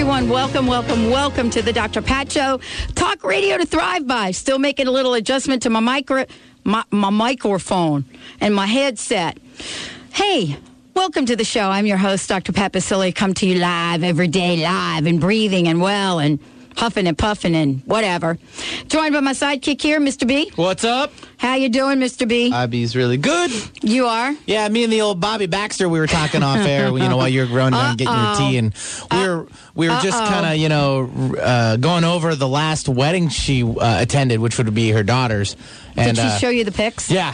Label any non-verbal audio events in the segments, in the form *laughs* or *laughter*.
Everyone. Welcome, welcome, welcome to the Dr. Pat Show. Talk radio to thrive by. Still making a little adjustment to my micro, my, my microphone and my headset. Hey, welcome to the show. I'm your host, Dr. Pat Baccili. Come to you live every day, live and breathing and well and huffing and puffing and whatever. Joined by my sidekick here, Mr. B. What's up? How you doing, Mr. B? Bobby's really good. you are. Yeah, me and the old Bobby Baxter, we were talking off air. You know, while you were growing down, and getting your tea, and we were we were just kind of you know uh, going over the last wedding she uh, attended, which would be her daughter's. And Did she uh, show you the pics? Yeah.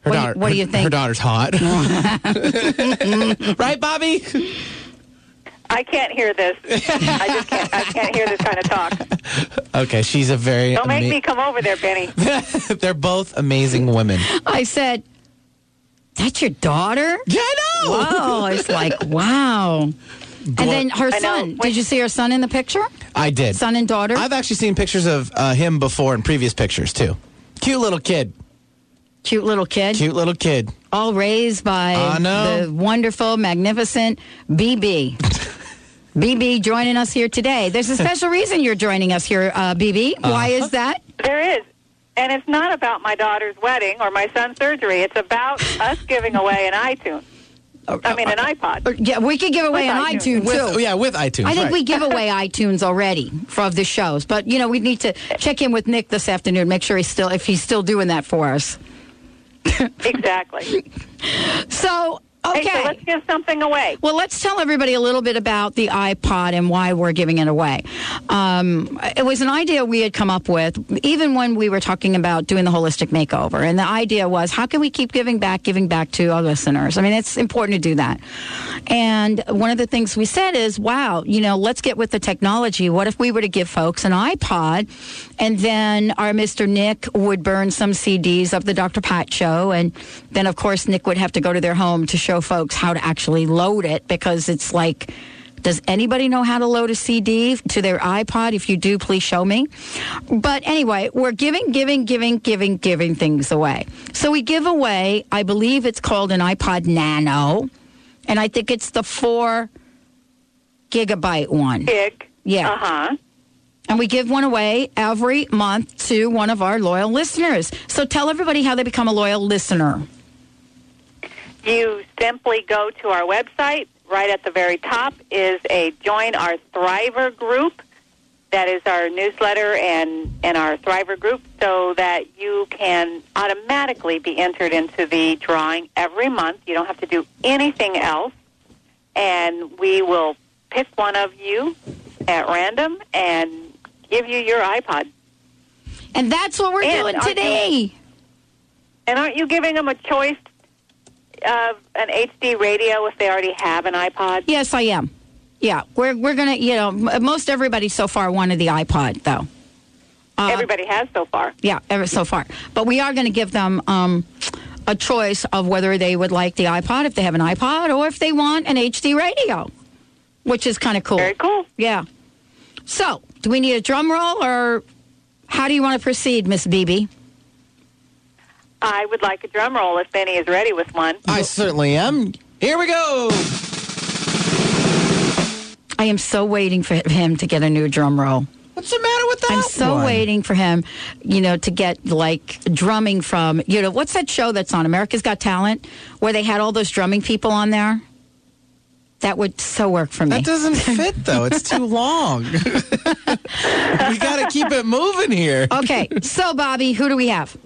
Her What do you- daughter, what do you her- think? Her daughter's hot, *laughs* *laughs* right, Bobby? I can't hear this. I just can't. I can't hear this kind of talk. Okay, she's a very. Don't make ama- me come over there, Benny. *laughs* They're both amazing women. I said, "That's your daughter." Yeah, I know. Wow, it's *laughs* like wow. And then her I know. son. Did you see her son in the picture? I did. Son and daughter. I've actually seen pictures of uh, him before in previous pictures too. Cute little kid. Cute little kid. Cute little kid. All raised by I know. the wonderful, magnificent BB. *laughs* BB joining us here today. There's a *laughs* special reason you're joining us here, uh, BB. Why Uh-huh. is that? There is. And it's not about my daughter's wedding or my son's surgery. It's about us giving away an iTunes. I mean, an iPod. Uh, Yeah, we could give away With an iTunes. iTunes, With, too. yeah, with iTunes. I think right. we give *laughs* away iTunes already for of the shows, but you know we need to check in with Nick this afternoon, make sure he's still if he's still doing that for us. Exactly. *laughs* So okay, Hey, so let's give something away. Well, let's tell everybody a little bit about the iPod and why we're giving it away. Um, it was an idea we had come up with even when we were talking about doing the holistic makeover. And the idea was how can we keep giving back, giving back to our listeners? I mean, it's important to do that. And one of the things we said is, wow, you know, let's get with the technology. What if we were to give folks an iPod and then our Mr. Nick would burn some CDs of the Dr. Pat show. And then, of course, Nick would have to go to their home to show folks how to actually load it because it's like, does anybody know how to load a CD to their iPod? If you do, please show me. But anyway, we're giving, giving, giving, giving, giving things away. So we give away, I believe it's called an iPod Nano, and I think it's the four gigabyte one. Gig. Yeah. Uh huh. And we give one away every month to one of our loyal listeners. So tell everybody how they become a loyal listener. You simply go to our website. Right at the very top is a join our Thriver group. That is our newsletter and, and our Thriver group so that you can automatically be entered into the drawing every month. You don't have to do anything else. And we will pick one of you at random and give you your iPod. And that's what we're And doing are you- today. And aren't you giving them a choice of an HD radio if they already have an iPod? Yes, I am. Yeah, we're we're gonna. You know, most everybody so far wanted the iPod though. Uh, Everybody has so far. Yeah, ever so far. But we are going to give them um, a choice of whether they would like the iPod if they have an iPod or if they want an HD radio, which is kind of cool. Very cool. Yeah. So, do we need a drum roll or how do you want to proceed, Miss BB? I would like a drum roll if Benny is ready with one. I certainly am. Here we go. I am so waiting for him to get a new drum roll. What's the matter with that? I'm so one? waiting for him, you know, to get like drumming from, you know, what's that show that's on America's Got Talent where they had all those drumming people on there? That would so work for me. That doesn't *laughs* fit though. It's too long. *laughs* we got to keep it moving here. Okay, so Bobby, who do we have?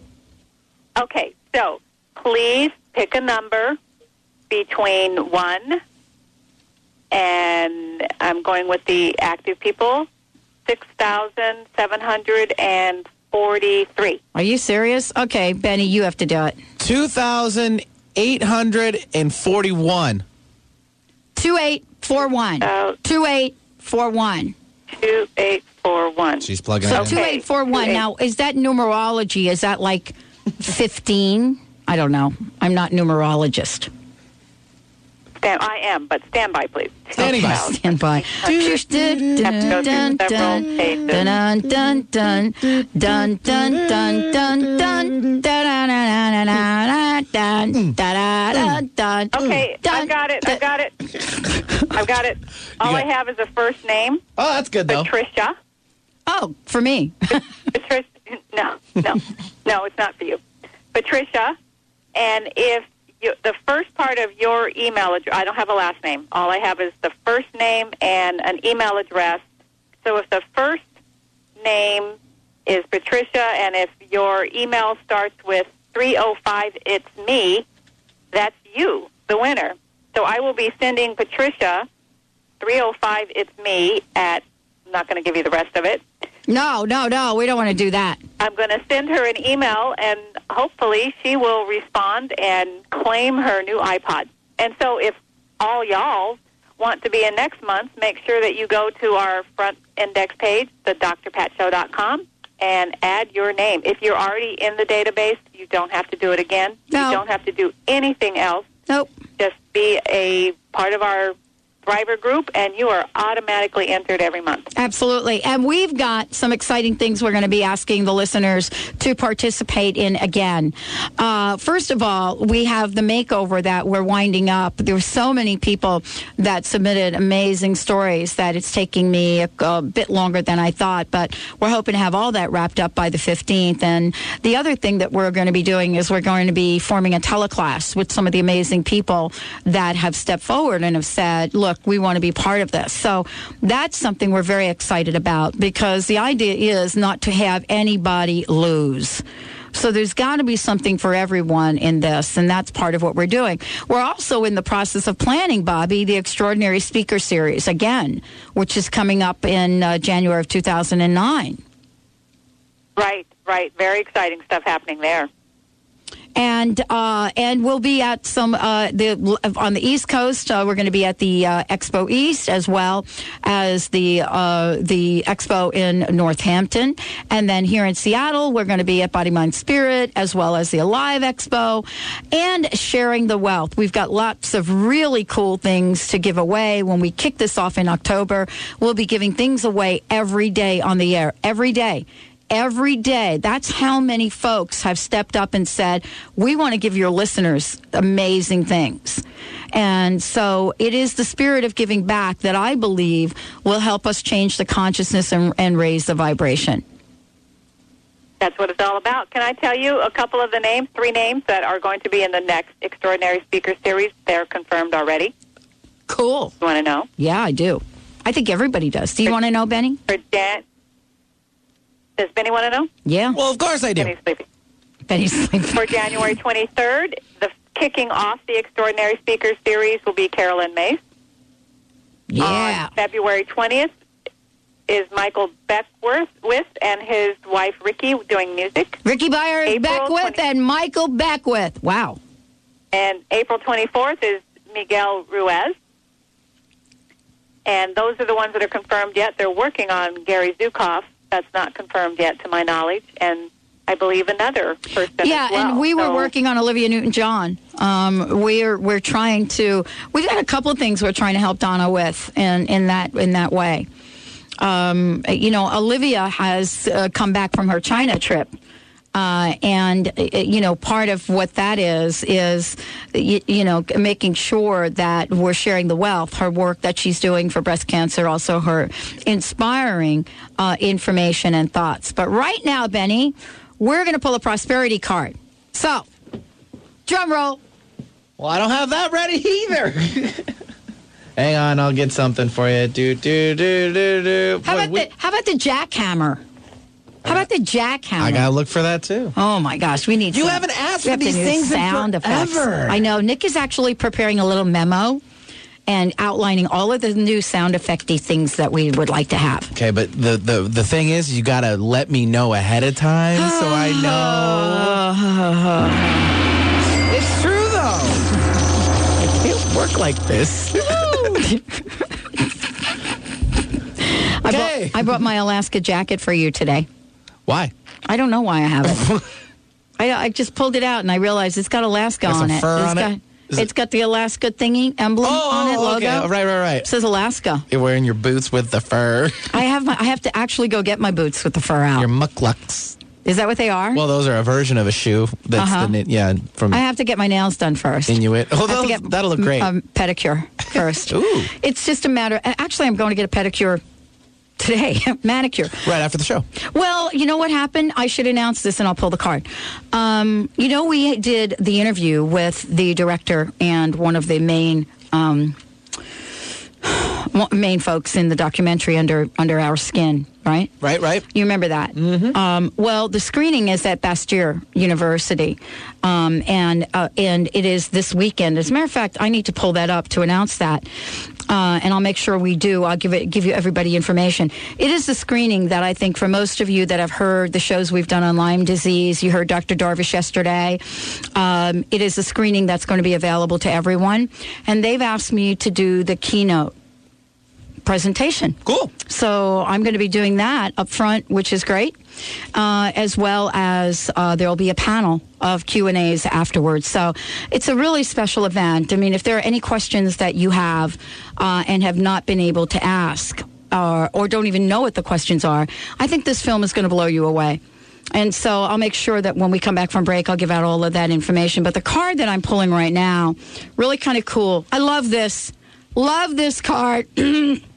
Okay, so please pick a number between 1 and I'm going with the active people, 6,743. Are you serious? Okay, Benny, you have to do it. 2,841. 2841. Uh, 2841. 2841. She's plugging So it in. 2841. Now, is that numerology? Is that like 15. I don't know. I'm not numerologist. Stand, I am, but stand by, please. Standing by. Stand by. Have to go through several pages. Dun dun dun dun dun dun dun dun dun dun dun dun dun Okay, I've got it. I've got it. I've got it. All I got- have is a first name, Oh, that's good though. Patricia. Oh, for me. Patricia. *laughs* No, no, no, it's not for you. Patricia. And if you, the first part of your email address, I don't have a last name. All I have is the first name and an email address. So if the first name is Patricia and if your email starts with 305, it's me, that's you, the winner. So I will be sending Patricia 305, it's me at, I'm not going to give you the rest of it. No, no, no. We don't want to do that. I'm going to send her an email, and hopefully she will respond and claim her new iPod. And so, if all y'all want to be in next month, make sure that you go to our front index page, the drpatshow.com, and add your name. If you're already in the database, you don't have to do it again. No. You don't have to do anything else. Nope. Just be a part of our Thriver group, and you are automatically entered every month. Absolutely. And we've got some exciting things we're going to be asking the listeners to participate in again. Uh, first of all, we have the makeover that we're winding up. There were so many people that submitted amazing stories that it's taking me a, a bit longer than I thought, but we're hoping to have all that wrapped up by the 15th. And the other thing that we're going to be doing is we're going to be forming a teleclass with some of the amazing people that have stepped forward and have said, look, we want to be part of this. So that's something we're very excited about because the idea is not to have anybody lose. So there's got to be something for everyone in this, and that's part of what we're doing. We're also in the process of planning, Bobby, the Extraordinary Speaker Series again, which is coming up in uh, January of 2009. Right, right. Very exciting stuff happening there. And uh, and we'll be at some uh, the on the East Coast. Uh, we're going to be at the uh, Expo East as well as the uh, the Expo in Northampton, and then here in Seattle, we're going to be at Body Mind Spirit as well as the Alive Expo, and sharing the wealth. We've got lots of really cool things to give away when we kick this off in October. We'll be giving things away every day on the air, every day every day. That's how many folks have stepped up and said, we want to give your listeners amazing things. And so it is the spirit of giving back that I believe will help us change the consciousness and, and raise the vibration. That's what it's all about. Can I tell you a couple of the names, three names that are going to be in the next Extraordinary Speaker Series? They're confirmed already. Cool. You want to know? Yeah, I do. I think everybody does. Do you want to know, Benny? For Dan, does Benny want to know? Yeah. Well, of course I do. Benny's sleeping. Benny's sleeping. For January 23rd, the kicking off the Extraordinary Speaker Series will be Caroline Myss. Yeah. On February 20th is Michael Beckwith with and his wife Ricky doing music. Rickie Byars April Beckwith 20 and Michael Beckwith. Wow. And April 24th is Miguel Ruiz. And those are the ones that are confirmed yet. They're working on Gary Zukav. That's not confirmed yet, to my knowledge. And I believe another person. Yeah, well. and we were So- working on Olivia Newton-John. Um, we're we're trying to. We've got a couple of things we're trying to help Donna with, in in that in that way. Um, you know, Olivia has uh, come back from her China trip. Uh, and uh, you know, part of what that is is, you, you know, making sure that we're sharing the wealth. Her work that she's doing for breast cancer, also her inspiring uh, information and thoughts. But right now, Benny, we're going to pull a prosperity card. So, drum roll. Well, I don't have that ready either. *laughs* Hang on, I'll get something for you. Do do do do do. How Boy, about we- the How about the jackhammer? How about the jackhammer? I gotta look for that too. Oh my gosh, we need. You some- haven't asked for these things in sound effects. I know. Nick is actually preparing a little memo and outlining all of the new sound effecty things that we would like to have. Okay, but the, the the thing is, you gotta let me know ahead of time so I know. it's true though. It can't work like this. *laughs* I, Okay. brought, I brought my Alaska jacket for you today. Why? I don't know why I have it. *laughs* I, I just pulled it out and I realized it's got Alaska on it. fur It's on got, it? Is it's got the Alaska thingy emblem Oh, on it, logo. okay. Right, right, right. It says Alaska. You're wearing your boots with the fur. *laughs* I have my, I have to actually go get my boots with the fur out. Your mukluks. Is that what they are? Well, those are a version of a shoe. That's Uh-huh. the yeah from I have to get my nails done first. Inuit. Oh, I have to that'll, get that'll look great. Um, pedicure first. *laughs* Ooh. It's just a matter. Actually, I'm going to get a pedicure today. *laughs* Manicure. right after the show. Well, you know what happened? I should announce this and I'll pull the card. Um, you know, we did the interview with the director and one of the main. Um, *sighs* main folks in the documentary under under our skin right Right, right. you remember that? Mm-hmm. Um, well, the screening is at Bastyr University, um, and uh, and it is this weekend. As a matter of fact, I need to pull that up to announce that, uh, and I'll make sure we do. I'll give it give you everybody information. It is the screening that I think for most of you that have heard the shows we've done on Lyme disease. You heard Dr. Darvish yesterday. Um, it is a screening that's going to be available to everyone, and they've asked me to do the keynote presentation. Cool. So I'm going to be doing that up front, which is great, uh, as well as uh, there will be a panel of Q and A's afterwards. So it's a really special event. I mean, if there are any questions that you have uh, and have not been able to ask, or, or don't even know what the questions are, I think this film is going to blow you away. And so I'll make sure that when we come back from break, I'll give out all of that information. But the card that I'm pulling right now, really kind of cool. I love this. Love this card. *clears throat*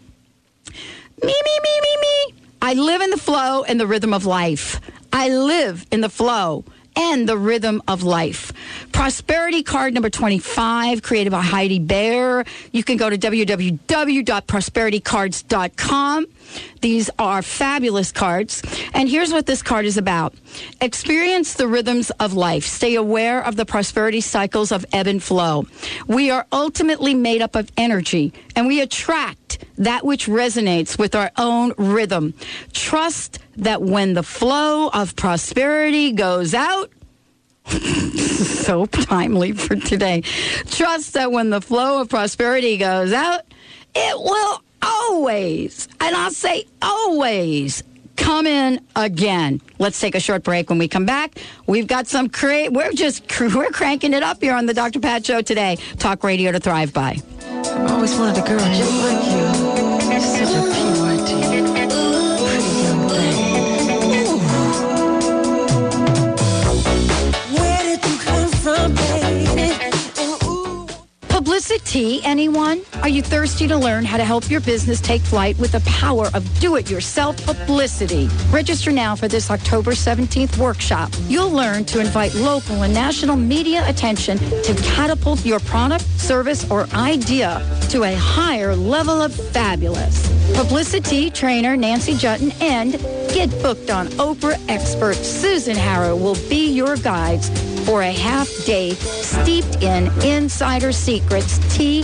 Me, me, me, me, me. I live in the flow and the rhythm of life. I live in the flow and the rhythm of life. Prosperity card number 25, created by Heidi Bear. You can go to www.prosperitycards.com. These are fabulous cards. And here's what this card is about experience the rhythms of life. Stay aware of the prosperity cycles of ebb and flow. We are ultimately made up of energy, and we attract that which resonates with our own rhythm. Trust that when the flow of prosperity goes out, *laughs* so timely for today. Trust that when the flow of prosperity goes out, it will always, and I'll say always, come in again. Let's take a short break. When we come back, we've got some create. We're just *laughs* we're cranking it up here on the Dr. Pat Show today. Talk radio to thrive by. I always wanted a girl just like you. Such a Publicity, anyone? Are you thirsty to learn how to help your business take flight with the power of do-it-yourself publicity? Register now for this October 17th workshop. You'll learn to invite local and national media attention to catapult your product, service, or idea to a higher level of fabulous. Publicity trainer Nancy Juetten and Get Booked on Oprah expert Susan Harrow will be your guides for a half day steeped in insider secrets, tea,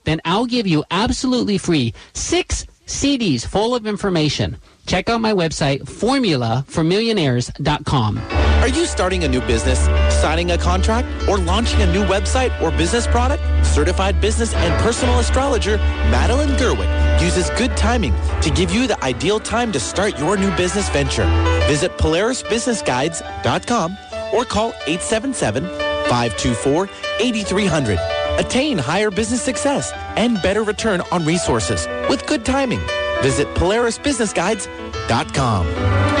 then I'll give you absolutely free six CDs full of information. Check out my website, formulaformillionaires.com. Are you starting a new business, signing a contract, or launching a new website or business product? Certified business and personal astrologer Madeline Gerwick uses good timing to give you the ideal time to start your new business venture. Visit PolarisBusinessGuides.com or call 877-524-8300. Attain higher business success and better return on resources with good timing. Visit PolarisBusinessGuides.com.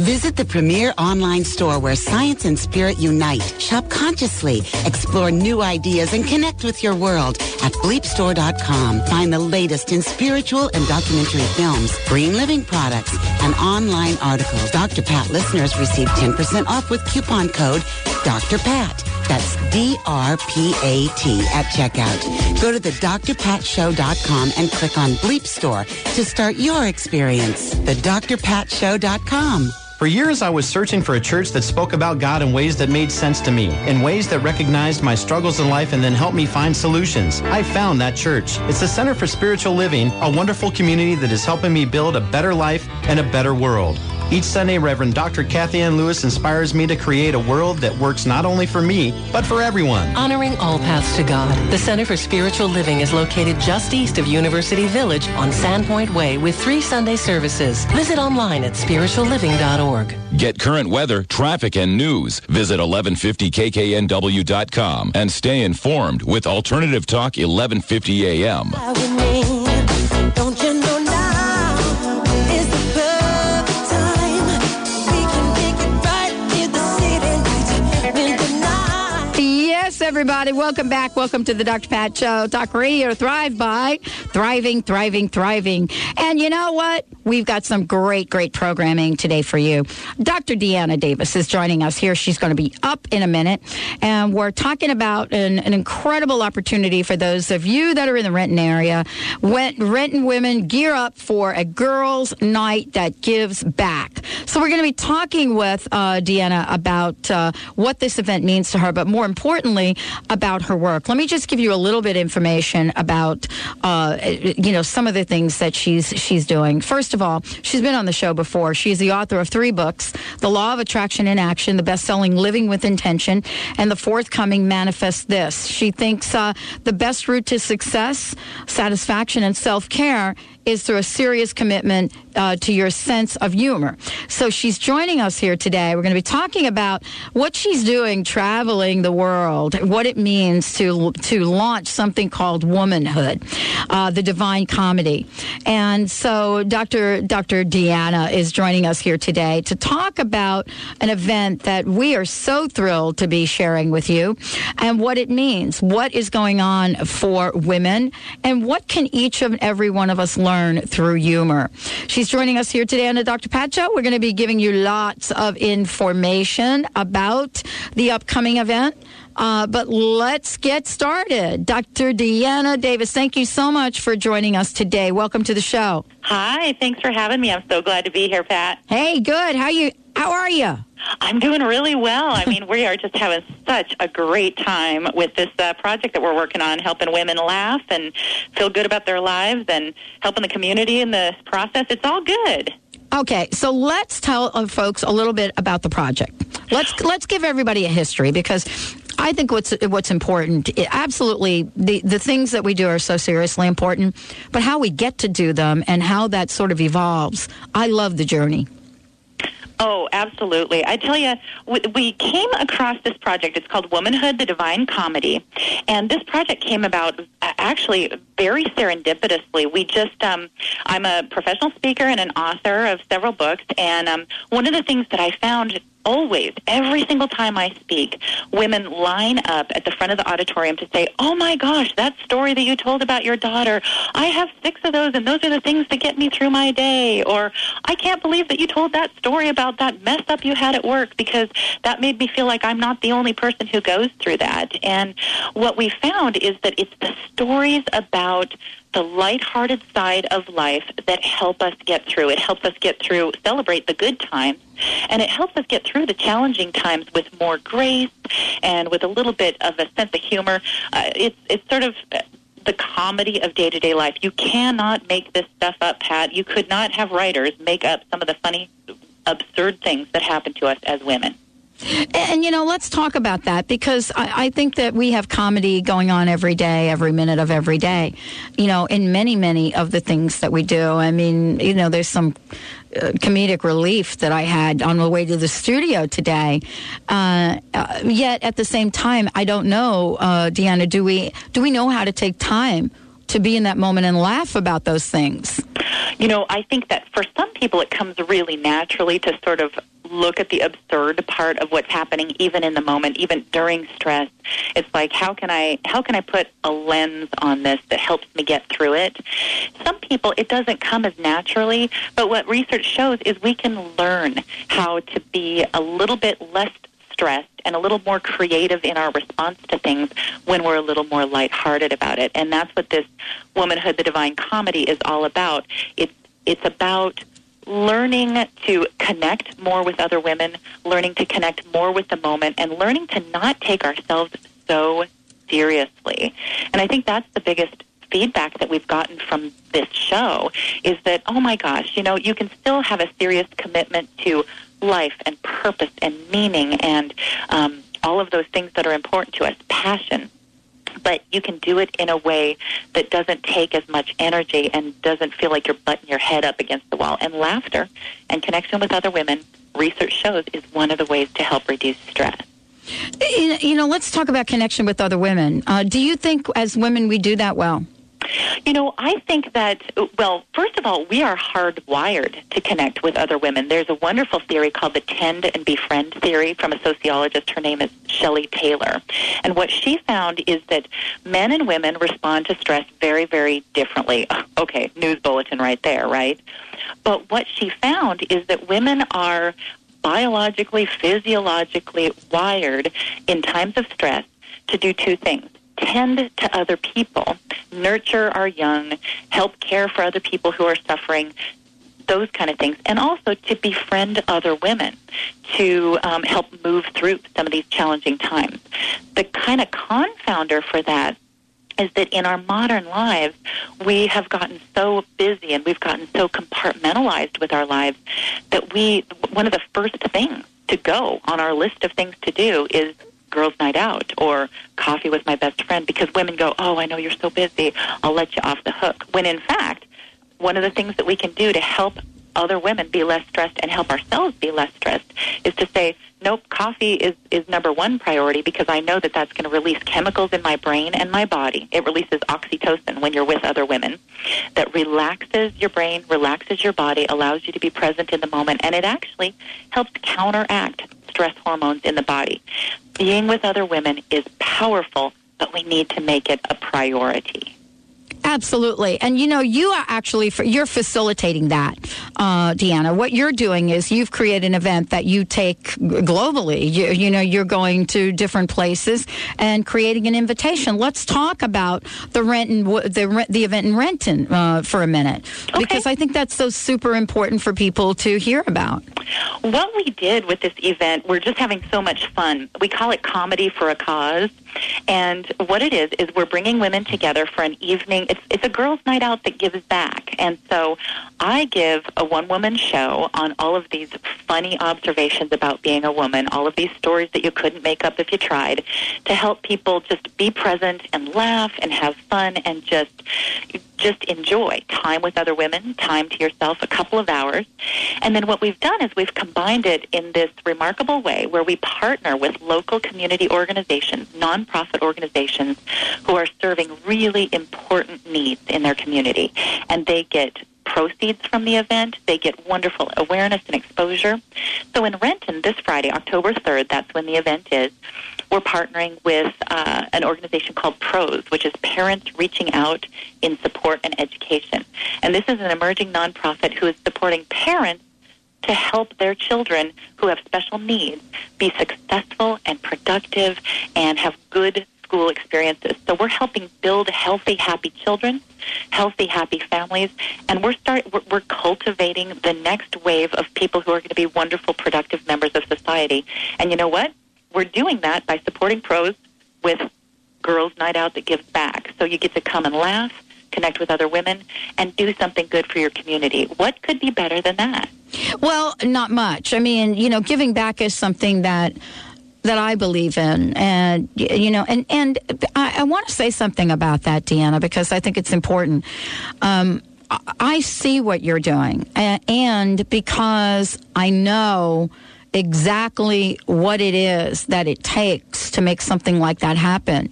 Visit the premier online store where science and spirit unite. Shop consciously, explore new ideas, and connect with your world at bleepstore.com. Find the latest in spiritual and documentary films, green living products, and online articles. Dr. Pat listeners receive 10% off with coupon code Dr. Pat. That's D-R-P-A-T at checkout. Go to the drpatshow.com and click on Bleep Store to start your experience. The drpatshow.com. For years, I was searching for a church that spoke about God in ways that made sense to me, in ways that recognized my struggles in life and then helped me find solutions. I found that church. It's the Center for Spiritual Living, a wonderful community that is helping me build a better life and a better world. Each Sunday, Reverend Dr. Kathianne Lewis inspires me to create a world that works not only for me, but for everyone. Honoring all paths to God, the Center for Spiritual Living is located just east of University Village on Sandpoint Way with three Sunday services. Visit online at spiritualliving.org. Get current weather, traffic, and news. Visit 1150kknw.com and stay informed with Alternative Talk 1150 AM. Everybody, welcome back. Welcome to the Dr. Pat Show. Talk Radio, Thrive by Thriving, Thriving, Thriving. And you know what? We've got some great, great programming today for you. Dr. Deanna Davis is joining us here. She's going to be up in a minute. And we're talking about an, an incredible opportunity for those of you that are in the Renton area. Renton women gear up for a girls' night that gives back. So we're going to be talking with uh, Deanna about uh, what this event means to her, but more importantly, about her work. Let me just give you a little bit of information about, uh, you know, some of the things that she's she's doing. First of all, she's been on the show before. She's the author of three books: The Law of Attraction in Action, the best-selling Living with Intention, and the forthcoming Manifest This. She thinks uh, the best route to success, satisfaction, and self-care is through a serious commitment uh, to your sense of humor. So she's joining us here today. We're going to be talking about what she's doing traveling the world, what it means to to launch something called womanhood, uh, the divine comedy. And so Dr. Dr. Deanna is joining us here today to talk about an event that we are so thrilled to be sharing with you and what it means, what is going on for women, and what can each and every one of us learn through humor. She's joining us here today on the Dr. Pat Show. We're going to be giving you lots of information about the upcoming event. Uh, but let's get started. Dr. Deanna Davis, thank you so much for joining us today. Welcome to the show. Hi, thanks for having me. I'm so glad to be here, Pat. Hey, good. How you? How are you? I'm doing really well. I mean, *laughs* we are just having such a great time with this uh, project that we're working on, helping women laugh and feel good about their lives and helping the community in the process. It's all good. Okay, so let's tell uh, folks a little bit about the project. Let's let's give everybody a history because I think what's what's important. It, absolutely, the the things that we do are so seriously important, but how we get to do them and how that sort of evolves. I love the journey. Oh, absolutely. I tell you, we, we came across this project. It's called Womanhood, the Divine Comedy. And this project came about uh, actually very serendipitously. We just, um, I'm a professional speaker and an author of several books. And um, one of the things that I found always, every single time I speak, women line up at the front of the auditorium to say, Oh my gosh, that story that you told about your daughter, I have six of those, and those are the things that get me through my day. Or, I can't believe that you told that story about that mess up you had at work because that made me feel like I'm not the only person who goes through that. And what we found is that it's the stories about the lighthearted side of life that help us get through. It helps us get through, celebrate the good times, and it helps us get through the challenging times with more grace and with a little bit of a sense of humor. Uh, it's it's sort of uh, the comedy of day to day life. You cannot make this stuff up, Pat. You could not have writers make up some of the funny, absurd things that happen to us as women. And, you know, let's talk about that because I, I, think that we have comedy going on every day, every minute of every day. You know, in many, many of the things that we do. I mean, you know, there's some uh, comedic relief that I had on the way to the studio today. Uh, uh, yet at the same time, I don't know, uh, Deanna. Do we do we know how to take time to be in that moment and laugh about those things? You know, I think that for some people it comes really naturally to sort of look at the absurd part of what's happening even in the moment, even during stress. It's like how can I how can I put a lens on this that helps me get through it? Some people it doesn't come as naturally, but what research shows is we can learn how to be a little bit less stressed and a little more creative in our response to things when we're a little more lighthearted about it. And that's what this Womanhood the Divine Comedy is all about. It's it's about learning to connect more with other women, learning to connect more with the moment, and learning to not take ourselves so seriously. And I think that's the biggest feedback that we've gotten from this show is that, oh my gosh, you know, you can still have a serious commitment to life and purpose and meaning and um, all of those things that are important to us, passion but you can do it in a way that doesn't take as much energy and doesn't feel like you're butting your head up against the wall. And laughter and connection with other women, research shows, is one of the ways to help reduce stress. You know, let's talk about connection with other women. Uh, do you think, as women, we do that well? You know, I think that, well, first of all, we are hardwired to connect with other women. There's a wonderful theory called the tend and befriend theory from a sociologist. Her name is Shelley Taylor. And what she found is that men and women respond to stress very, very differently. *laughs* Okay, news bulletin right there, right? But what she found is that women are biologically, physiologically wired in times of stress to do two things tend to other people, nurture our young, help care for other people who are suffering, those kind of things, and also to befriend other women to um, help move through some of these challenging times. The kind of confounder for that is that in our modern lives, we have gotten so busy and we've gotten so compartmentalized with our lives that we, one of the first things to go on our list of things to do is girls' night out or coffee with my best friend because women go, oh, I know you're so busy, I'll let you off the hook. When in fact, one of the things that we can do to help other women be less stressed and help ourselves be less stressed is to say, nope, coffee is, is number one priority because I know that that's going to release chemicals in my brain and my body. It releases oxytocin when you're with other women that relaxes your brain, relaxes your body, allows you to be present in the moment, and it actually helps counteract stress hormones in the body. Being with other women is powerful, but we need to make it a priority. Absolutely, and you know you are actually you're facilitating that, uh, Deanna. What you're doing is you've created an event that you take globally. You, you know you're going to different places and creating an invitation. Let's talk about the rent Renton the the event in Renton uh, for a minute because I think that's so super important for people to hear about. What we did with this event, we're just having so much fun. We call it Comedy for a Cause. And what it is is we're bringing women together for an evening. It's it's a girls' night out that gives back. And so I give a one-woman show on all of these funny observations about being a woman, all of these stories that you couldn't make up if you tried, to help people just be present and laugh and have fun and just just enjoy time with other women, time to yourself, a couple of hours. And then what we've done is we've combined it in this remarkable way where we partner with local community organizations, nonprofit organizations who are serving really important needs in their community. And they get proceeds from the event. They get wonderful awareness and exposure. So in Renton this Friday, October 3rd, that's when the event is, we're partnering with uh, an organization called PROS, which is Parents Reaching Out in Support and Education. And this is an emerging nonprofit who is supporting parents to help their children who have special needs be successful and productive and have good school experiences. So we're helping build healthy, happy children, healthy, happy families, and we're start we're, we're cultivating the next wave of people who are going to be wonderful, productive members of society. And you know what? We're doing that by supporting pros with Girls Night Out that gives back. So you get to come and laugh, connect with other women, and do something good for your community. What could be better than that? Well, not much. I mean, you know, giving back is something that that I believe in, and you know, and and I, I want to say something about that, Deanna, because I think it's important. Um, I- I see what you're doing, and because I know exactly what it is that it takes to make something like that happen.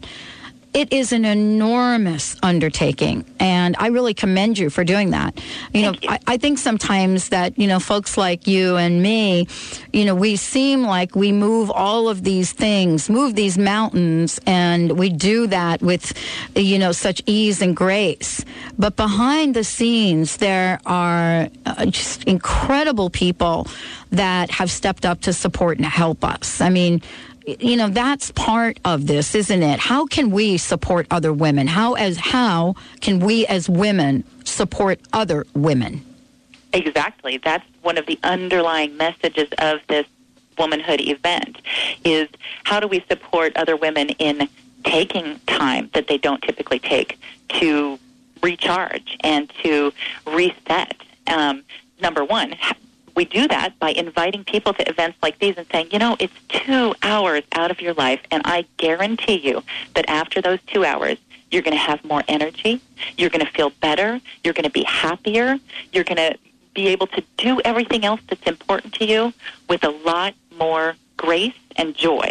It is an enormous undertaking, and I really commend you for doing that. You know, I, I think sometimes that you know folks like you and me, you know, we seem like we move all of these things, move these mountains, and we do that with you know such ease and grace. But behind the scenes, there are uh, just incredible people that have stepped up to support and help us. I mean you know that's part of this isn't it how can we support other women how as how can we as women support other women Exactly. That's one of the underlying messages of this womanhood event is how do we support other women in taking time that they don't typically take to recharge and to reset. Um, number one, we do that by inviting people to events like these and saying, you know, it's two hours out of your life, and I guarantee you that after those two hours, you're going to have more energy, you're going to feel better, you're going to be happier, you're going to be able to do everything else that's important to you with a lot more grace and joy.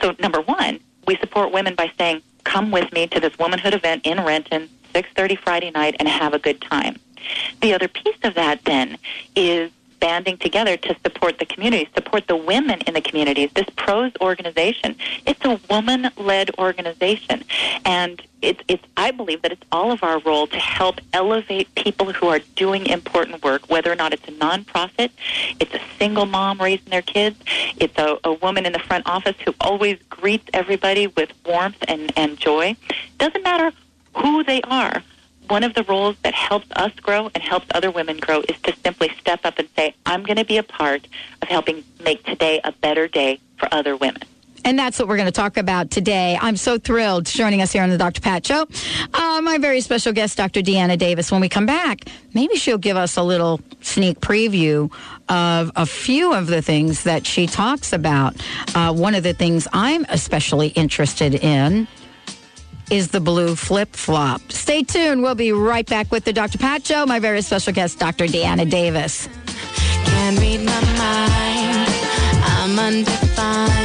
So, number one, we support women by saying, come with me to this womanhood event in Renton, 6.30 Friday night, and have a good time. The other piece of that then is banding together to support the community, support the women in the communities. This PROS organization, it's a woman-led organization, and it's, it's, I believe that it's all of our role to help elevate people who are doing important work, whether or not it's a nonprofit, it's a single mom raising their kids, it's a, a woman in the front office who always greets everybody with warmth and, and joy. Doesn't matter who they are one of the roles that helps us grow and helps other women grow is to simply step up and say, I'm going to be a part of helping make today a better day for other women. And that's what we're going to talk about today. I'm so thrilled joining us here on the Dr. Pat Show. Uh, my very special guest, Dr. Deanna Davis. When we come back, maybe she'll give us a little sneak preview of a few of the things that she talks about. Uh, one of the things I'm especially interested in is the blue flip flop. Stay tuned. We'll be right back with the Dr. Pat Show. My very special guest, Dr. Deanna Davis. Can't read my mind. I'm undefined.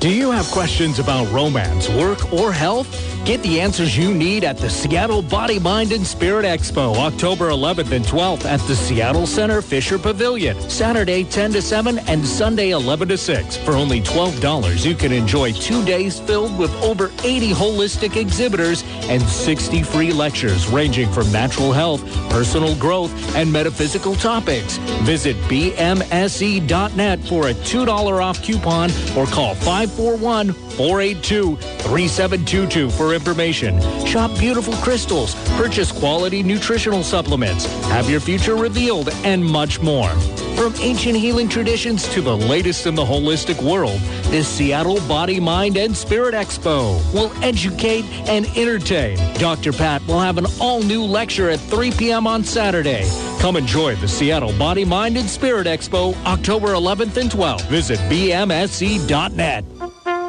Do you have questions about romance, work, or health? Get the answers you need at the Seattle Body, Mind, and Spirit Expo, October 11th and 12th at the Seattle Center Fisher Pavilion. Saturday 10 to 7 and Sunday 11 to 6. For only $12, you can enjoy two days filled with over 80 holistic exhibitors and 60 free lectures ranging from natural health, personal growth, and metaphysical topics. Visit bmse.net for a $2 off coupon or call 541 482 3722 for information. Shop beautiful crystals, purchase quality nutritional supplements, have your future revealed, and much more. From ancient healing traditions to the latest in the holistic world, this Seattle Body, Mind, and Spirit Expo will educate and entertain. Dr. Pat will have an all-new lecture at 3 p.m. on Saturday. Come enjoy the Seattle Body, Mind, and Spirit Expo October 11th and 12th. Visit bmse.net.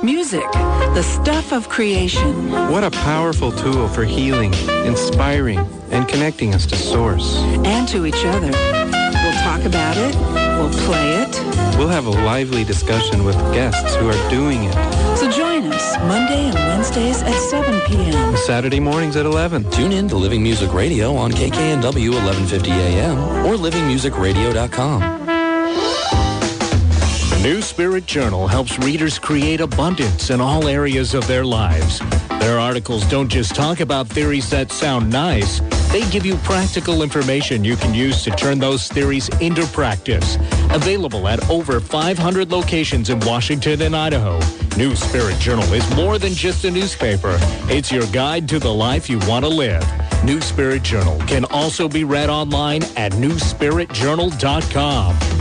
Music, the stuff of creation. What a powerful tool for healing, inspiring, and connecting us to Source. And to each other. We'll talk about it. We'll play it. We'll have a lively discussion with guests who are doing it. So join us Monday and Wednesdays at 7 p.m. Saturday mornings at 11. Tune in to Living Music Radio on KKNW 1150 AM or livingmusicradio.com. The New Spirit Journal helps readers create abundance in all areas of their lives. Their articles don't just talk about theories that sound nice. They give you practical information you can use to turn those theories into practice. Available at over 500 locations in Washington and Idaho. New Spirit Journal is more than just a newspaper. It's your guide to the life you want to live. New Spirit Journal can also be read online at newspiritjournal.com.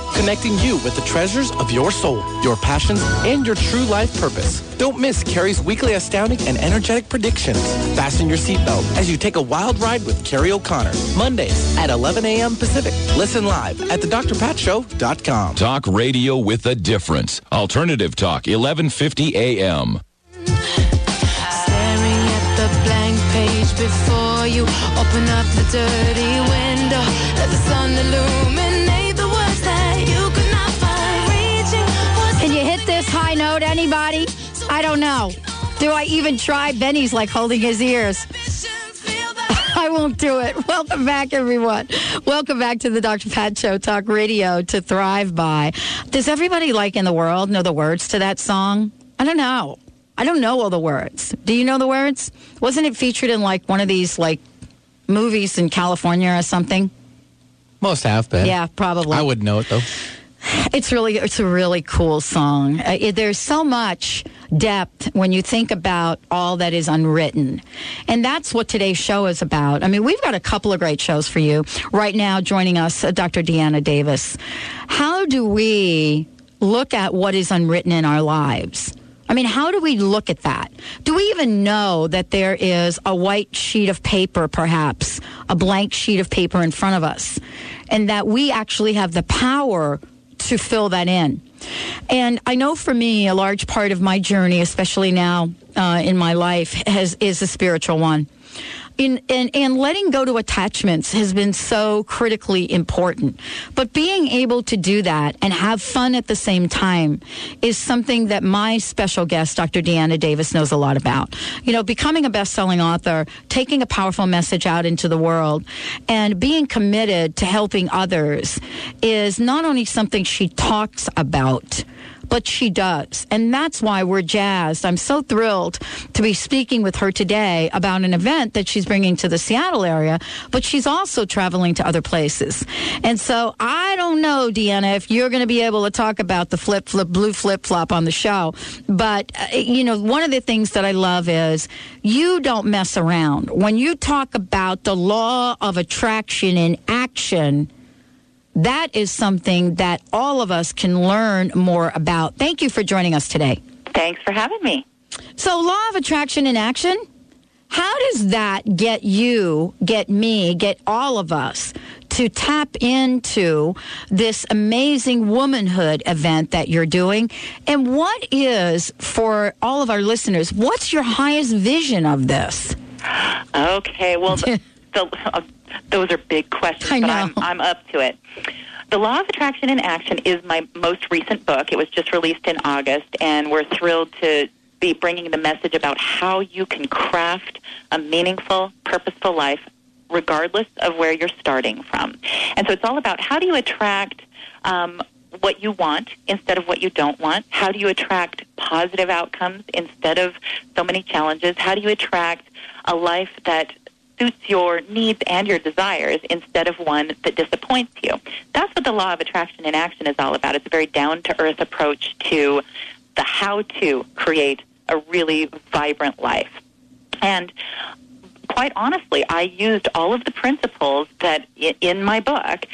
connecting you with the treasures of your soul, your passions, and your true life purpose. Don't miss Carrie's weekly astounding and energetic predictions. Fasten your seatbelt as you take a wild ride with Carrie O'Connor. Mondays at 11 a.m. Pacific. Listen live at thedrpatshow.com. Talk radio with a difference. Alternative Talk, 1150 a.m. Staring at the blank page before you. Open up the dirty window. Let the sun illuminate anybody? I don't know. Do I even try? Benny's like holding his ears. *laughs* I won't do it. Welcome back, everyone. Welcome back to the Dr. Pat Show, Talk Radio to Thrive By. Does everybody like in the world know the words to that song? I don't know. I don't know all the words. Do you know the words? Wasn't it featured in like one of these like movies in California or something? Most have been. Yeah, probably. I wouldn't know it though. It's really it's a really cool song. Uh, there's so much depth when you think about all that is unwritten. And that's what today's show is about. I mean, we've got a couple of great shows for you. Right now joining us uh, Dr. Deanna Davis. How do we look at what is unwritten in our lives? I mean, how do we look at that? Do we even know that there is a white sheet of paper, perhaps, a blank sheet of paper in front of us, and that we actually have the power to fill that in? And I know for me, a large part of my journey, especially now uh, in my life, has is a spiritual one. In, and, and letting go to attachments has been so critically important. But being able to do that and have fun at the same time is something that my special guest, Dr. Deanna Davis, knows a lot about. You know, becoming a best selling author, taking a powerful message out into the world, and being committed to helping others is not only something she talks about, but she does. And that's why we're jazzed. I'm so thrilled to be speaking with her today about an event that she's bringing to the Seattle area, but she's also traveling to other places. And so I don't know, Deanna, if you're going to be able to talk about the flip, flip, blue flip flop on the show. But, uh, you know, one of the things that I love is you don't mess around. When you talk about the law of attraction in action, that is something that all of us can learn more about. Thank you for joining us today. Thanks for having me. So, law of attraction in action, how does that get you, get me, get all of us to tap into this amazing womanhood event that you're doing? And what is, for all of our listeners, what's your highest vision of this? Okay, well, the, *laughs* the, uh, those are big questions, I but. I'm, I'm up to it. The Law of Attraction in Action is my most recent book. It was just released in August, and we're thrilled to be bringing the message about how you can craft a meaningful, purposeful life regardless of where you're starting from. And so it's all about how do you attract um, what you want instead of what you don't want? How do you attract positive outcomes instead of so many challenges? How do you attract a life that suits your needs and your desires instead of one that disappoints you? That's what the law of attraction in action is all about. It's a very down to earth approach to the how to create a really vibrant life. And quite honestly, I used all of the principles that in my book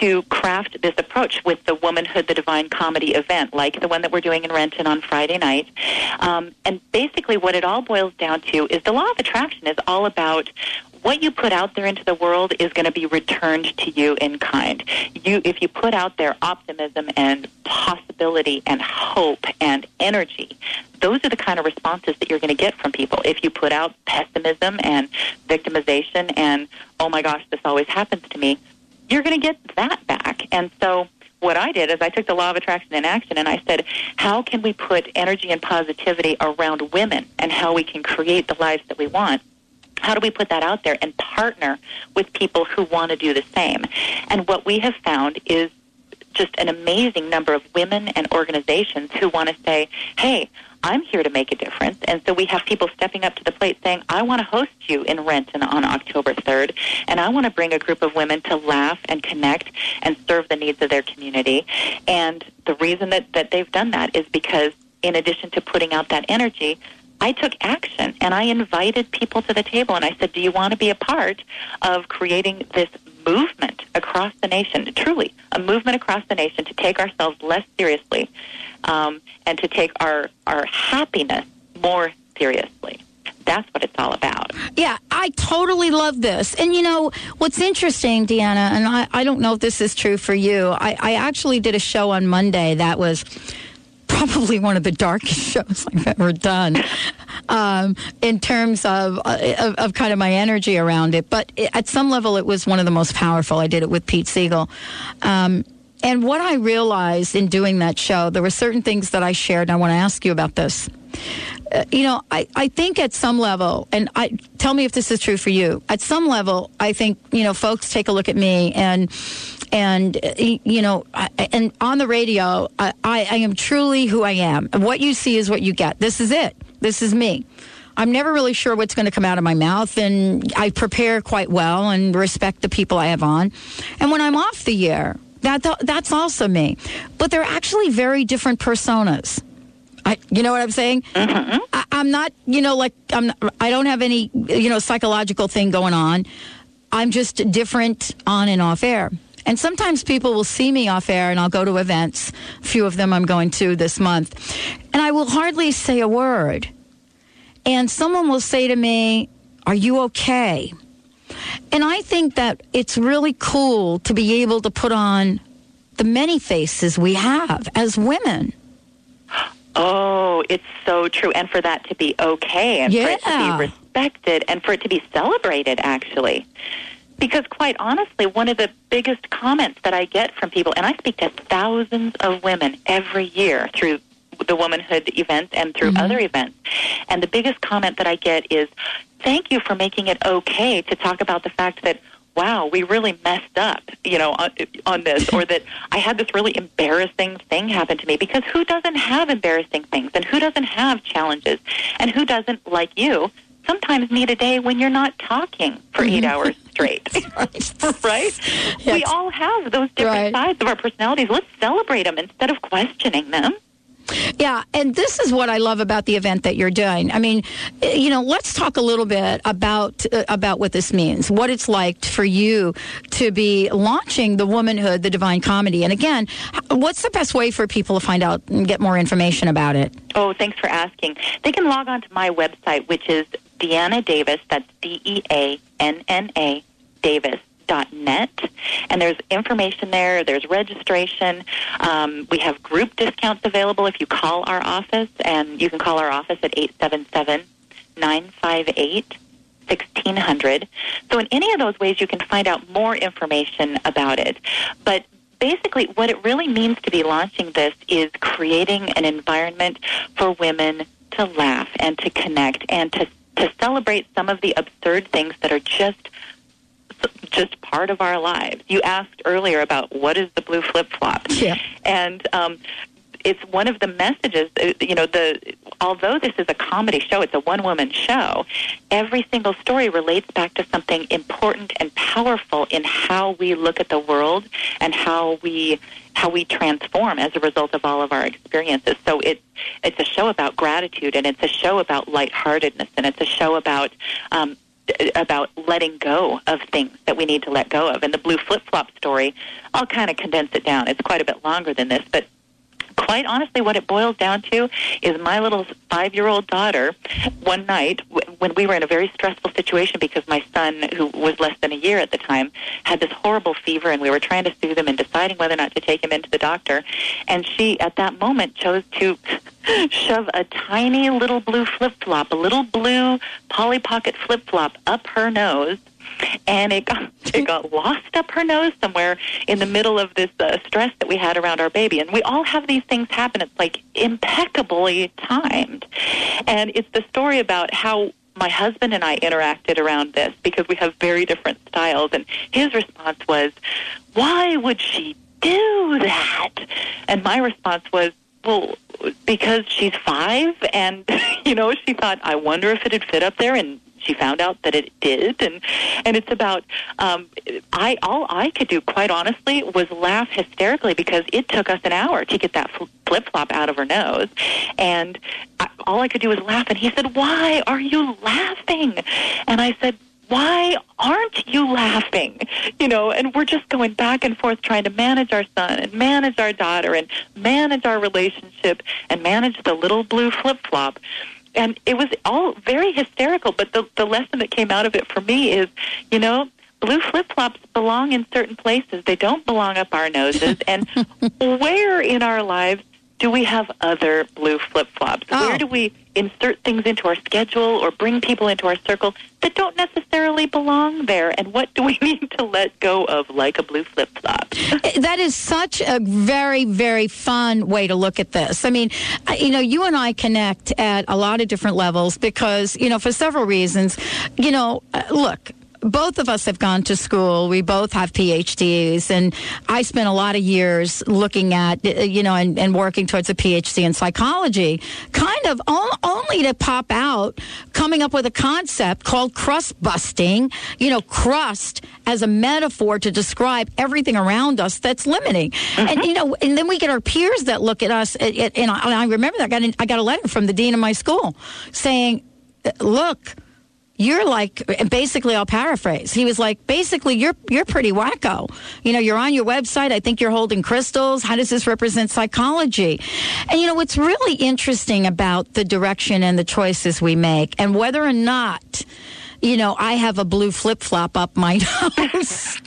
to craft this approach with the Womanhood the Divine Comedy event, like the one that we're doing in Renton on Friday night. Um, and basically, what it all boils down to is the law of attraction is all about what you put out there into the world is going to be returned to you in kind. You, if you put out there optimism and possibility and hope and energy, those are the kind of responses that you're going to get from people. If you put out pessimism and victimization and, oh my gosh, this always happens to me, you're going to get that back. And so what I did is I took the law of attraction in action and I said, how can we put energy and positivity around women and how we can create the lives that we want? How do we put that out there and partner with people who want to do the same? And what we have found is just an amazing number of women and organizations who want to say, hey, I'm here to make a difference. And so we have people stepping up to the plate saying, I want to host you in Renton on October 3rd, and I want to bring a group of women to laugh and connect and serve the needs of their community. And the reason that, that they've done that is because in addition to putting out that energy, I took action and I invited people to the table and I said, Do you want to be a part of creating this movement across the nation? Truly, a movement across the nation to take ourselves less seriously um, and to take our, our happiness more seriously. That's what it's all about. Yeah, I totally love this. And you know, what's interesting, Deanna, and I, I don't know if this is true for you, I, I actually did a show on Monday that was probably one of the darkest *laughs* shows I've ever done um, in terms of, uh, of, of kind of my energy around it. But at some level, it was one of the most powerful. I did it with Pete Siegel. Um, and what I realized in doing that show, there were certain things that I shared, and I want to ask you about this. Uh, you know, I, I think at some level, and I tell me if this is true for you. At some level, I think you know, folks take a look at me and and uh, you know, I, and on the radio, I, I, I am truly who I am. What you see is what you get. This is it. This is me. I'm never really sure what's going to come out of my mouth, and I prepare quite well and respect the people I have on. And when I'm off the air, that that's also me. But they're actually very different personas. I, you know what I'm saying? Mm-hmm. I, I'm not, you know, like I'm. Not, I don't have any, you know, psychological thing going on. I'm just different on and off air. And sometimes people will see me off air and I'll go to events. A few of them I'm going to this month. And I will hardly say a word. And someone will say to me, Are you okay? And I think that it's really cool to be able to put on the many faces we have as women. Oh, it's so true. And for that to be okay and for it to be respected and for it to be celebrated, actually. Because quite honestly, one of the biggest comments that I get from people, and I speak to thousands of women every year through the womanhood events and through mm-hmm. other events, and the biggest comment that I get is, thank you for making it okay to talk about the fact that, wow, we really messed up, you know, on, on this, or that I had this really embarrassing thing happen to me. Because who doesn't have embarrassing things, and who doesn't have challenges, and who doesn't, like you, sometimes need a day when you're not talking for eight mm-hmm. hours straight, *laughs* right? We all have those different sides of our personalities. Let's celebrate them instead of questioning them. Yeah, and this is what I love about the event that you're doing. I mean, you know, let's talk a little bit about uh, about what this means, what it's like for you to be launching the womanhood, the divine comedy. And again, what's the best way for people to find out and get more information about it? Oh, thanks for asking. They can log on to my website, which is Deanna Davis. That's D E A N N A Davis. Net and there's information there there's registration. Um, we have group discounts available if you call our office and you can call our office at 877 958 1600 so in any of those ways you can find out more information about it. But basically what it really means to be launching this is creating an environment for women to laugh and to connect and to to celebrate some of the absurd things that are just just part of our lives. You asked earlier about what is the blue flip flop, yeah. and um, it's one of the messages. uh, You know, the although this is a comedy show, it's a one woman show. Every single story relates back to something important and powerful in how we look at the world and how we how we transform as a result of all of our experiences. So it it's a show about gratitude and it's a show about lightheartedness and it's a show about um, about letting go of things that we need to let go of. And the blue flip flop story, I'll kind of condense it down. It's quite a bit longer than this, but quite honestly, what it boils down to is my little five year old daughter, one night, when we were in a very stressful situation because my son, who was less than a year at the time, had this horrible fever, and we were trying to soothe him and deciding whether or not to take him into the doctor. And she, at that moment, chose to *laughs* shove a tiny little blue flip flop, a little blue Polly Pocket flip flop up her nose and it got it *laughs* got lost up her nose somewhere in the middle of this uh, stress that we had around our baby. And we all have these things happen. It's like impeccably timed, and it's the story about how my husband and I interacted around this because we have very different styles. And his response was, "Why would she do that?" And my response was, well, because she's five, and *laughs* you know, she thought, I wonder if it'd fit up there, and she found out that it did, and and it's about. Um, I all I could do, quite honestly, was laugh hysterically because it took us an hour to get that flip flop out of her nose, and I, all I could do was laugh. And he said, "Why are you laughing?" And I said why aren't you laughing? You know, and we're just going back and forth trying to manage our son and manage our daughter and manage our relationship and manage the little blue flip flop. And it was all very hysterical, but the, the lesson that came out of it for me is, you know, blue flip flops belong in certain places. They don't belong up our noses. *laughs* and where in our lives do we have other blue flip flops? Oh. Where do we insert things into our schedule or bring people into our circle that don't necessarily belong there? And what do we *laughs* need to let go of, like a blue flip flop? that is such a very, very fun way to look at this. I mean, you know, you and I connect at a lot of different levels because, you know, for several reasons. You know, uh, look, both of us have gone to school. We both have PhDs, and I spent a lot of years looking at, uh, you know, and, and working towards a PhD in psychology, kind of only to pop out coming up with a concept called crust busting, you know, crust as a metaphor to describe everything around us that's limiting. And, you know, and then we get our peers that look at us, and, and I, I remember that I got, I got a letter from the dean of my school saying, look, you're like basically I'll paraphrase. He was like basically you're you're pretty wacko. You know, you're on your website, I think you're holding crystals. How does this represent psychology? And you know what's really interesting about the direction and the choices we make and whether or not you know, I have a blue flip flop up my *laughs* nose.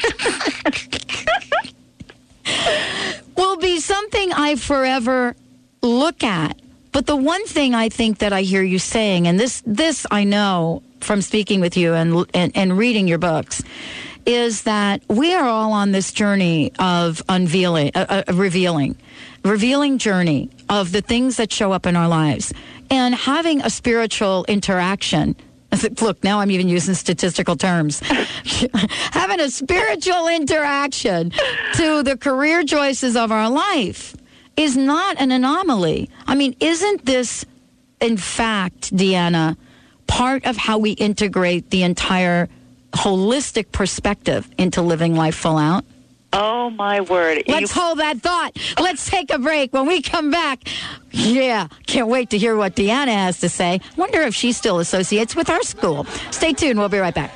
*laughs* will be something I forever look at. But the one thing I think that I hear you saying, and this this I know from speaking with you and and, and reading your books, is that we are all on this journey of unveiling, uh, uh, revealing, revealing journey of the things that show up in our lives, and having a spiritual interaction. *laughs* Look, now I'm even using statistical terms. *laughs* having a spiritual interaction to the career choices of our life is not an anomaly. I mean, isn't this, in fact, Deanna, part of how we integrate the entire holistic perspective into living life full out? Oh my word! Let's hold that thought. Let's take a break. When we come back, yeah, can't wait to hear what Deanna has to say. Wonder if she still associates with our school. Stay tuned. We'll be right back.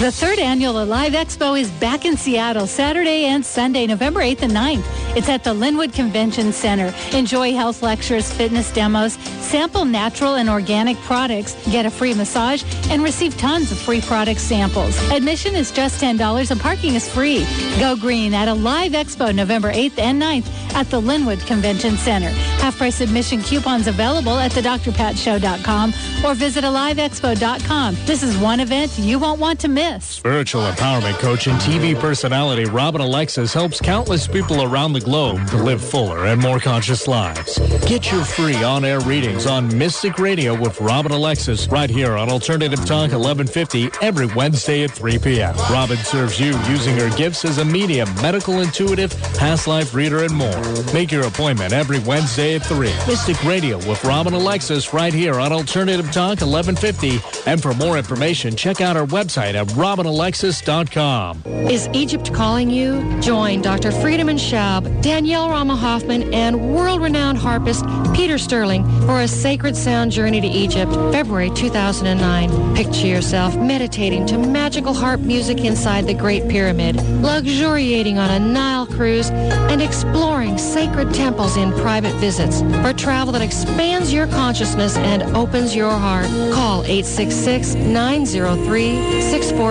The third annual Alive Expo is back in Seattle Saturday and Sunday, November 8th and 9th. It's at the Lynnwood Convention Center. Enjoy health lectures, fitness demos, sample natural and organic products, get a free massage, and receive tons of free product samples. Admission is just $10 and parking is free. Go green at Alive Expo November 8th and 9th at the Lynnwood Convention Center. Half price admission coupons available at thedrpatshow.com or visit aliveexpo.com. This is one event you won't want to miss. Spiritual empowerment coach and TV personality Robin Alexis helps countless people around the globe to live fuller and more conscious lives. Get your free on-air readings on Mystic Radio with Robin Alexis right here on Alternative Talk 1150 every Wednesday at 3 p.m. Robin serves you using her gifts as a medium, medical intuitive, past life reader, and more. Make your appointment every Wednesday at 3. Mystic Radio with Robin Alexis right here on Alternative Talk 1150. And for more information, check out our website at robinalexis.com. Is Egypt calling you? Join Dr. Friedemann Schaub, Danielle Rama Hoffman, and world-renowned harpist Peter Sterling for a sacred sound journey to Egypt, February 2009. Picture yourself meditating to magical harp music inside the Great Pyramid, luxuriating on a Nile cruise, and exploring sacred temples in private visits. For travel that expands your consciousness and opens your heart, call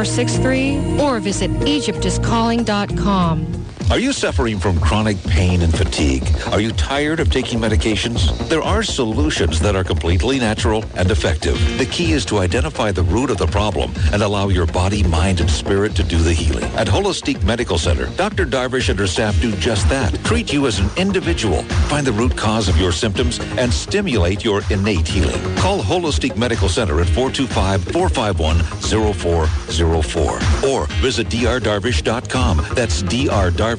866-903-6463 or visit egyptiscalling.com. Are you suffering from chronic pain and fatigue? Are you tired of taking medications? There are solutions that are completely natural and effective. The key is to identify the root of the problem and allow your body, mind, and spirit to do the healing. At Holistic Medical Center, Dr. Darvish and her staff do just that. Treat you as an individual, find the root cause of your symptoms, and stimulate your innate healing. Call Holistic Medical Center at 425-451-0404 or visit drdarvish.com. That's drdarvish.com.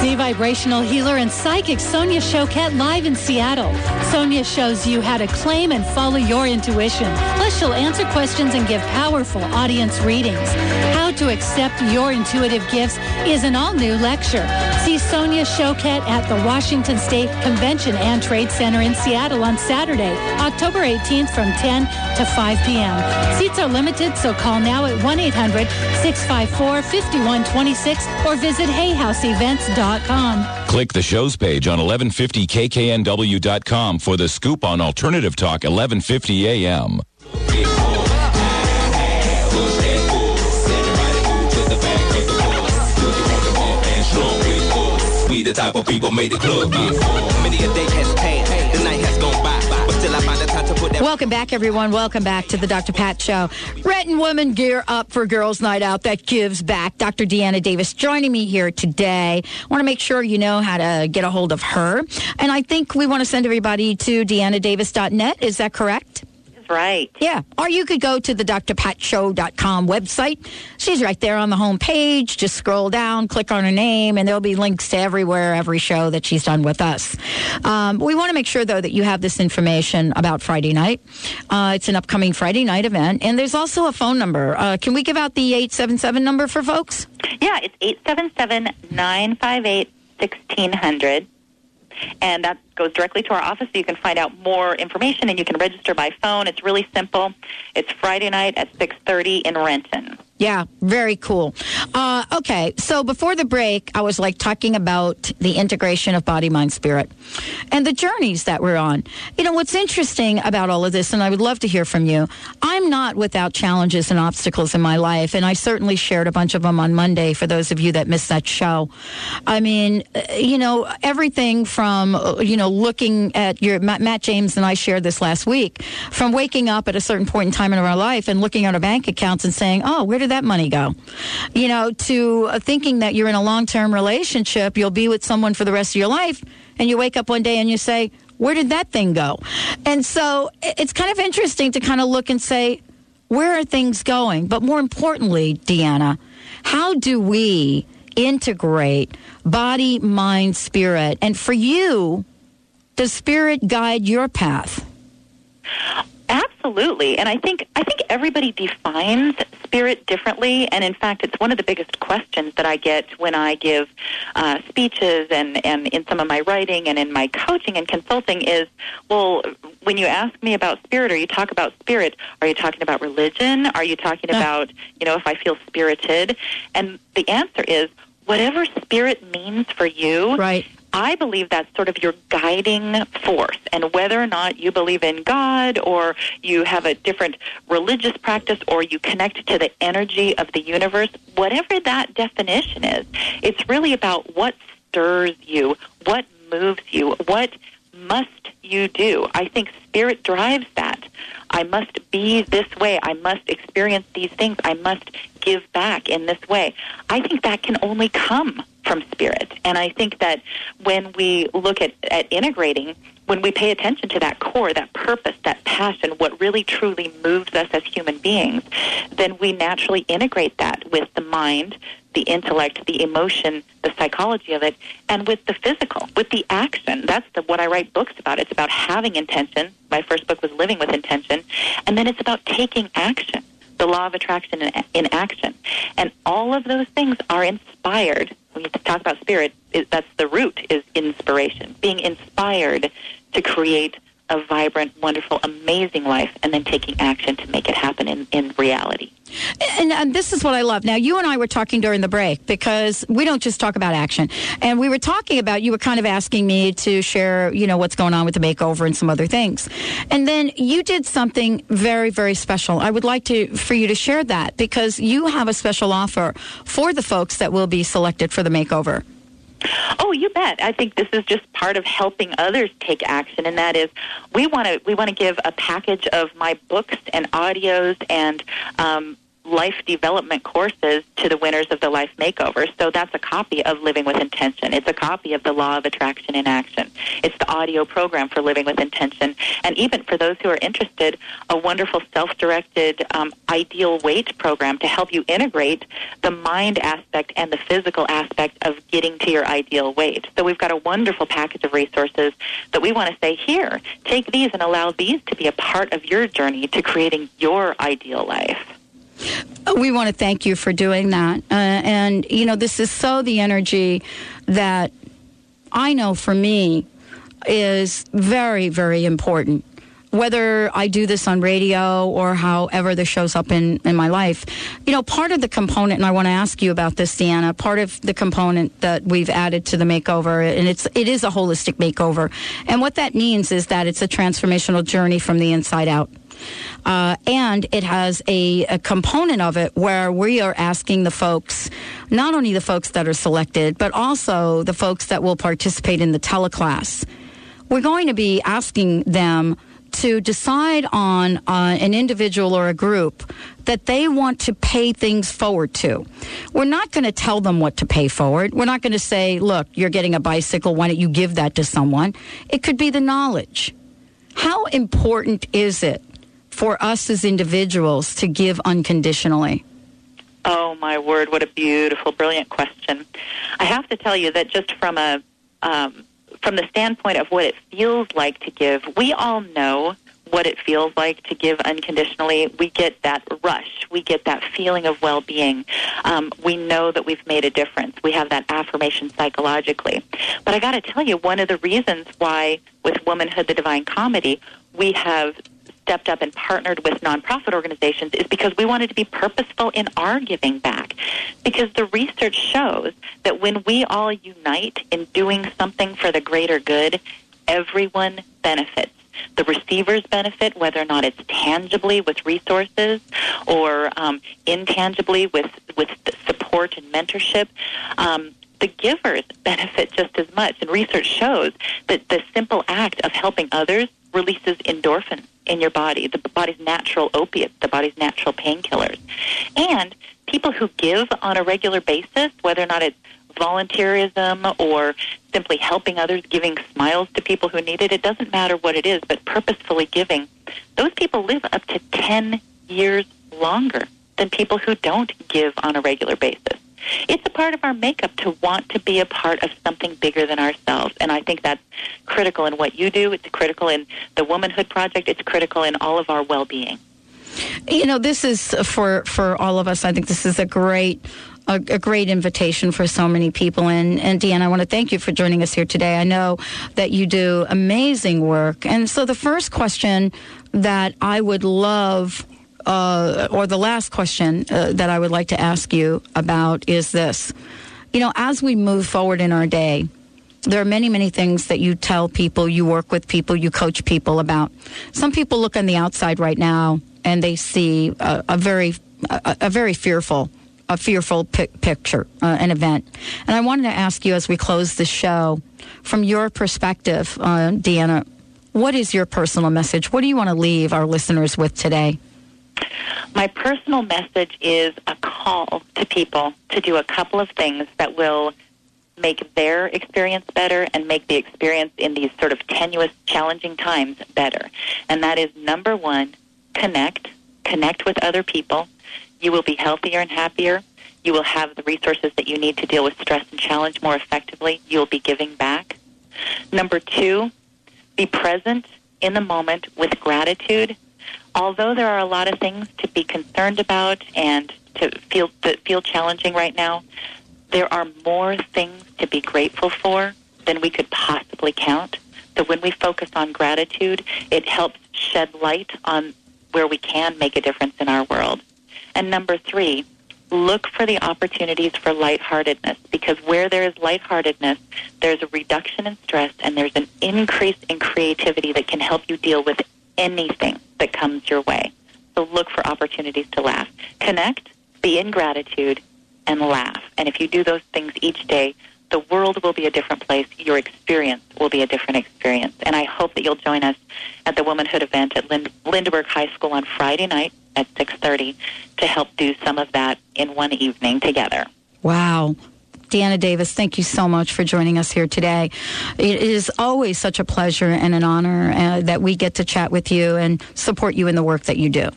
See vibrational healer and psychic Sonia Choquette live in Seattle. Sonia shows you how to claim and follow your intuition. Plus, she'll answer questions and give powerful audience readings. How to accept your intuitive gifts is an all-new lecture. See Sonia Choquette at the Washington State Convention and Trade Center in Seattle on Saturday, October 18th from 10 to 5 p.m. Seats are limited, so call now at 1-800-654-5126 or visit hayhouseevents.com. Click the show's page on 1150kknw.com for the scoop on Alternative Talk 1150 AM. We the type of people made the club get. Many a day has Welcome back, everyone. Welcome back to the Dr. Pat Show. Renton Women Gear Up for Girls Night Out that gives back. Dr. Deanna Davis joining me here today. I want to make sure you know how to get a hold of her. And I think we want to send everybody to deannadavis.net. Is that correct? Right. Yeah. Or you could go to the drpatshow.com website. She's right there on the home page. Just scroll down, click on her name, and there'll be links to everywhere, every show that she's done with us. Um, we want to make sure, though, that you have this information about Friday night. Uh, it's an upcoming Friday night event. And there's also a phone number. Uh, can we give out the 877 number for folks? Yeah, it's 877 958 1600. And that goes directly to our office so you can find out more information and you can register by phone. It's really simple. It's Friday night at 6.30 in Renton. Yeah, very cool. Uh, okay, so before the break, I was like talking about the integration of body, mind, spirit and the journeys that we're on. You know, what's interesting about all of this, and I would love to hear from you, I'm not without challenges and obstacles in my life, and I certainly shared a bunch of them on Monday for those of you that missed that show. I mean, uh, you know, everything from, uh, you know, looking at your, Matt, Matt James and I shared this last week, from waking up at a certain point in time in our life and looking at our bank accounts and saying, oh, where did that money go? You know, to thinking that you're in a long term relationship, you'll be with someone for the rest of your life, and you wake up one day and you say, where did that thing go? And so it's kind of interesting to kind of look and say, where are things going? But more importantly, Deanna, how do we integrate body, mind, spirit? And for you, does spirit guide your path? Absolutely, and I think I think everybody defines spirit differently, and in fact, it's one of the biggest questions that I get when I give uh, speeches and and in some of my writing and in my coaching and consulting is, well, when you ask me about spirit or you talk about spirit, are you talking about religion? Are you talking about you know if I feel spirited? And the answer is whatever spirit means for you. Right. I believe that's sort of your guiding force. And whether or not you believe in God or you have a different religious practice or you connect to the energy of the universe, whatever that definition is, it's really about what stirs you, what moves you, what must you do. I think spirit drives that. I must be this way. I must experience these things. I must give back in this way. I think that can only come from spirit. And I think that when we look at, at integrating, when we pay attention to that core, that purpose, that passion, what really truly moves us as human beings, then we naturally integrate that with the mind, the intellect, the emotion, the psychology of it, and with the physical, with the action. That's the, what I write books about. It's about having intention. My first book was Living with Intention. And then it's about taking action, the law of attraction in, in action. And all of those things are inspired when you talk about spirit, it, that's the root is inspiration, being inspired to create a vibrant, wonderful, amazing life, and then taking action to make it happen in, in reality. And, and this is what I love. Now, you and I were talking during the break because we don't just talk about action. And we were talking about, you were kind of asking me to share, you know, what's going on with the makeover and some other things. And then you did something very, very special. I would like to, for you to share that because you have a special offer for the folks that will be selected for the makeover. Oh, you bet. I think this is just part of helping others take action, and that is we want to we want to give a package of my books and audios and um, life development courses to the winners of the life makeover. So that's a copy of Living with Intention. It's a copy of the Law of Attraction in Action. It's the audio program for Living with Intention, and even for those who are interested, a wonderful self-directed um, ideal weight program to help you integrate the mind aspect and the physical aspect of getting to your ideal weight. So we've got a wonderful package of resources that we want to say here, take these and allow these to be a part of your journey to creating your ideal life. We want to thank you for doing that. Uh, and, you know, this is so the energy that I know for me is very, very important. Whether I do this on radio or however this shows up in, in my life, you know, part of the component, and I want to ask you about this, Deanna, part of the component that we've added to the makeover, and it's, it is a holistic makeover. And what that means is that it's a transformational journey from the inside out. Uh, and it has a, a, component of it where we are asking the folks, not only the folks that are selected, but also the folks that will participate in the teleclass. We're going to be asking them to decide on uh, an individual or a group that they want to pay things forward to. We're not going to tell them what to pay forward. We're not going to say, look, you're getting a bicycle. Why don't you give that to someone? It could be the knowledge. How important is it for us as individuals to give unconditionally? Oh, my word, what a beautiful, brilliant question. I have to tell you that just from a um, from the standpoint of what it feels like to give, we all know what it feels like to give unconditionally. We get that rush. We get that feeling of well-being. Um, we know that we've made a difference. We have that affirmation psychologically. But I got to tell you, one of the reasons why with Womanhood, the Divine Comedy, we have stepped up and partnered with nonprofit organizations is because we wanted to be purposeful in our giving back. Because the research shows that when we all unite in doing something for the greater good, everyone benefits. The receivers benefit, whether or not it's tangibly with resources or um, intangibly with, with support and mentorship. Um, the givers *laughs* benefit just as much. And research shows that the simple act of helping others releases endorphins in your body, the body's natural opiates, the body's natural painkillers. And people who give on a regular basis, whether or not it's volunteerism or simply helping others, giving smiles to people who need it, it doesn't matter what it is, but purposefully giving, those people live up to 10 years longer than people who don't give on a regular basis. It's a part of our makeup to want to be a part of something bigger than ourselves. And I think that's critical in what you do. It's critical in the Womanhood Project. It's critical in all of our well being. You know, this is for, for all of us. I think this is a great a, a, great invitation for so many people. And, and Deanna, I want to thank you for joining us here today. I know that you do amazing work. And so the first question that I would love, uh, or the last question uh, that I would like to ask you about is this. You know, as we move forward in our day, there are many, many things that you tell people, you work with people, you coach people about. Some people look on the outside right now and they see a, a very, a, a very fearful a fearful picture, uh, an event. And I wanted to ask you as we close the show, from your perspective, uh, Deanna, what is your personal message? What do you want to leave our listeners with today? My personal message is a call to people to do a couple of things that will make their experience better and make the experience in these sort of tenuous, challenging times better. And that is number one, connect, connect with other people you will be healthier and happier. You will have the resources that you need to deal with stress and challenge more effectively. You'll be giving back. Number two, be present in the moment with gratitude. Although there are a lot of things to be concerned about and to feel that feel challenging right now, there are more things to be grateful for than we could possibly count. So when we focus on gratitude, it helps shed light on where we can make a difference in our world. And number three, look for the opportunities for lightheartedness because where there is lightheartedness, there's a reduction in stress and there's an increase in creativity that can help you deal with anything that comes your way. So look for opportunities to laugh. Connect, be in gratitude, and laugh. And if you do those things each day, the world will be a different place. Your experience will be a different experience. And I hope that you'll join us at the Womanhood event at Lind- Lindbergh High School on Friday night at 6.30 to help do some of that in one evening together. Wow. Deanna Davis, thank you so much for joining us here today. It is always such a pleasure and an honor uh, that we get to chat with you and support you in the work that you do.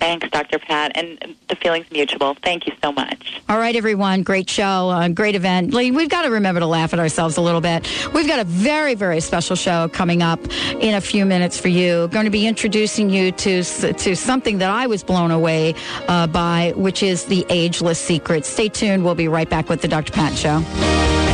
Thanks, Dr. Pat, and the feeling's mutual. Thank you so much. All right, everyone. Great show. Uh, great event. Lee, We've got to remember to laugh at ourselves a little bit. We've got a very, very special show coming up in a few minutes for you. Going to be introducing you to to something that I was blown away uh, by, which is the ageless secret. Stay tuned. We'll be right back with the Dr. Pat Show.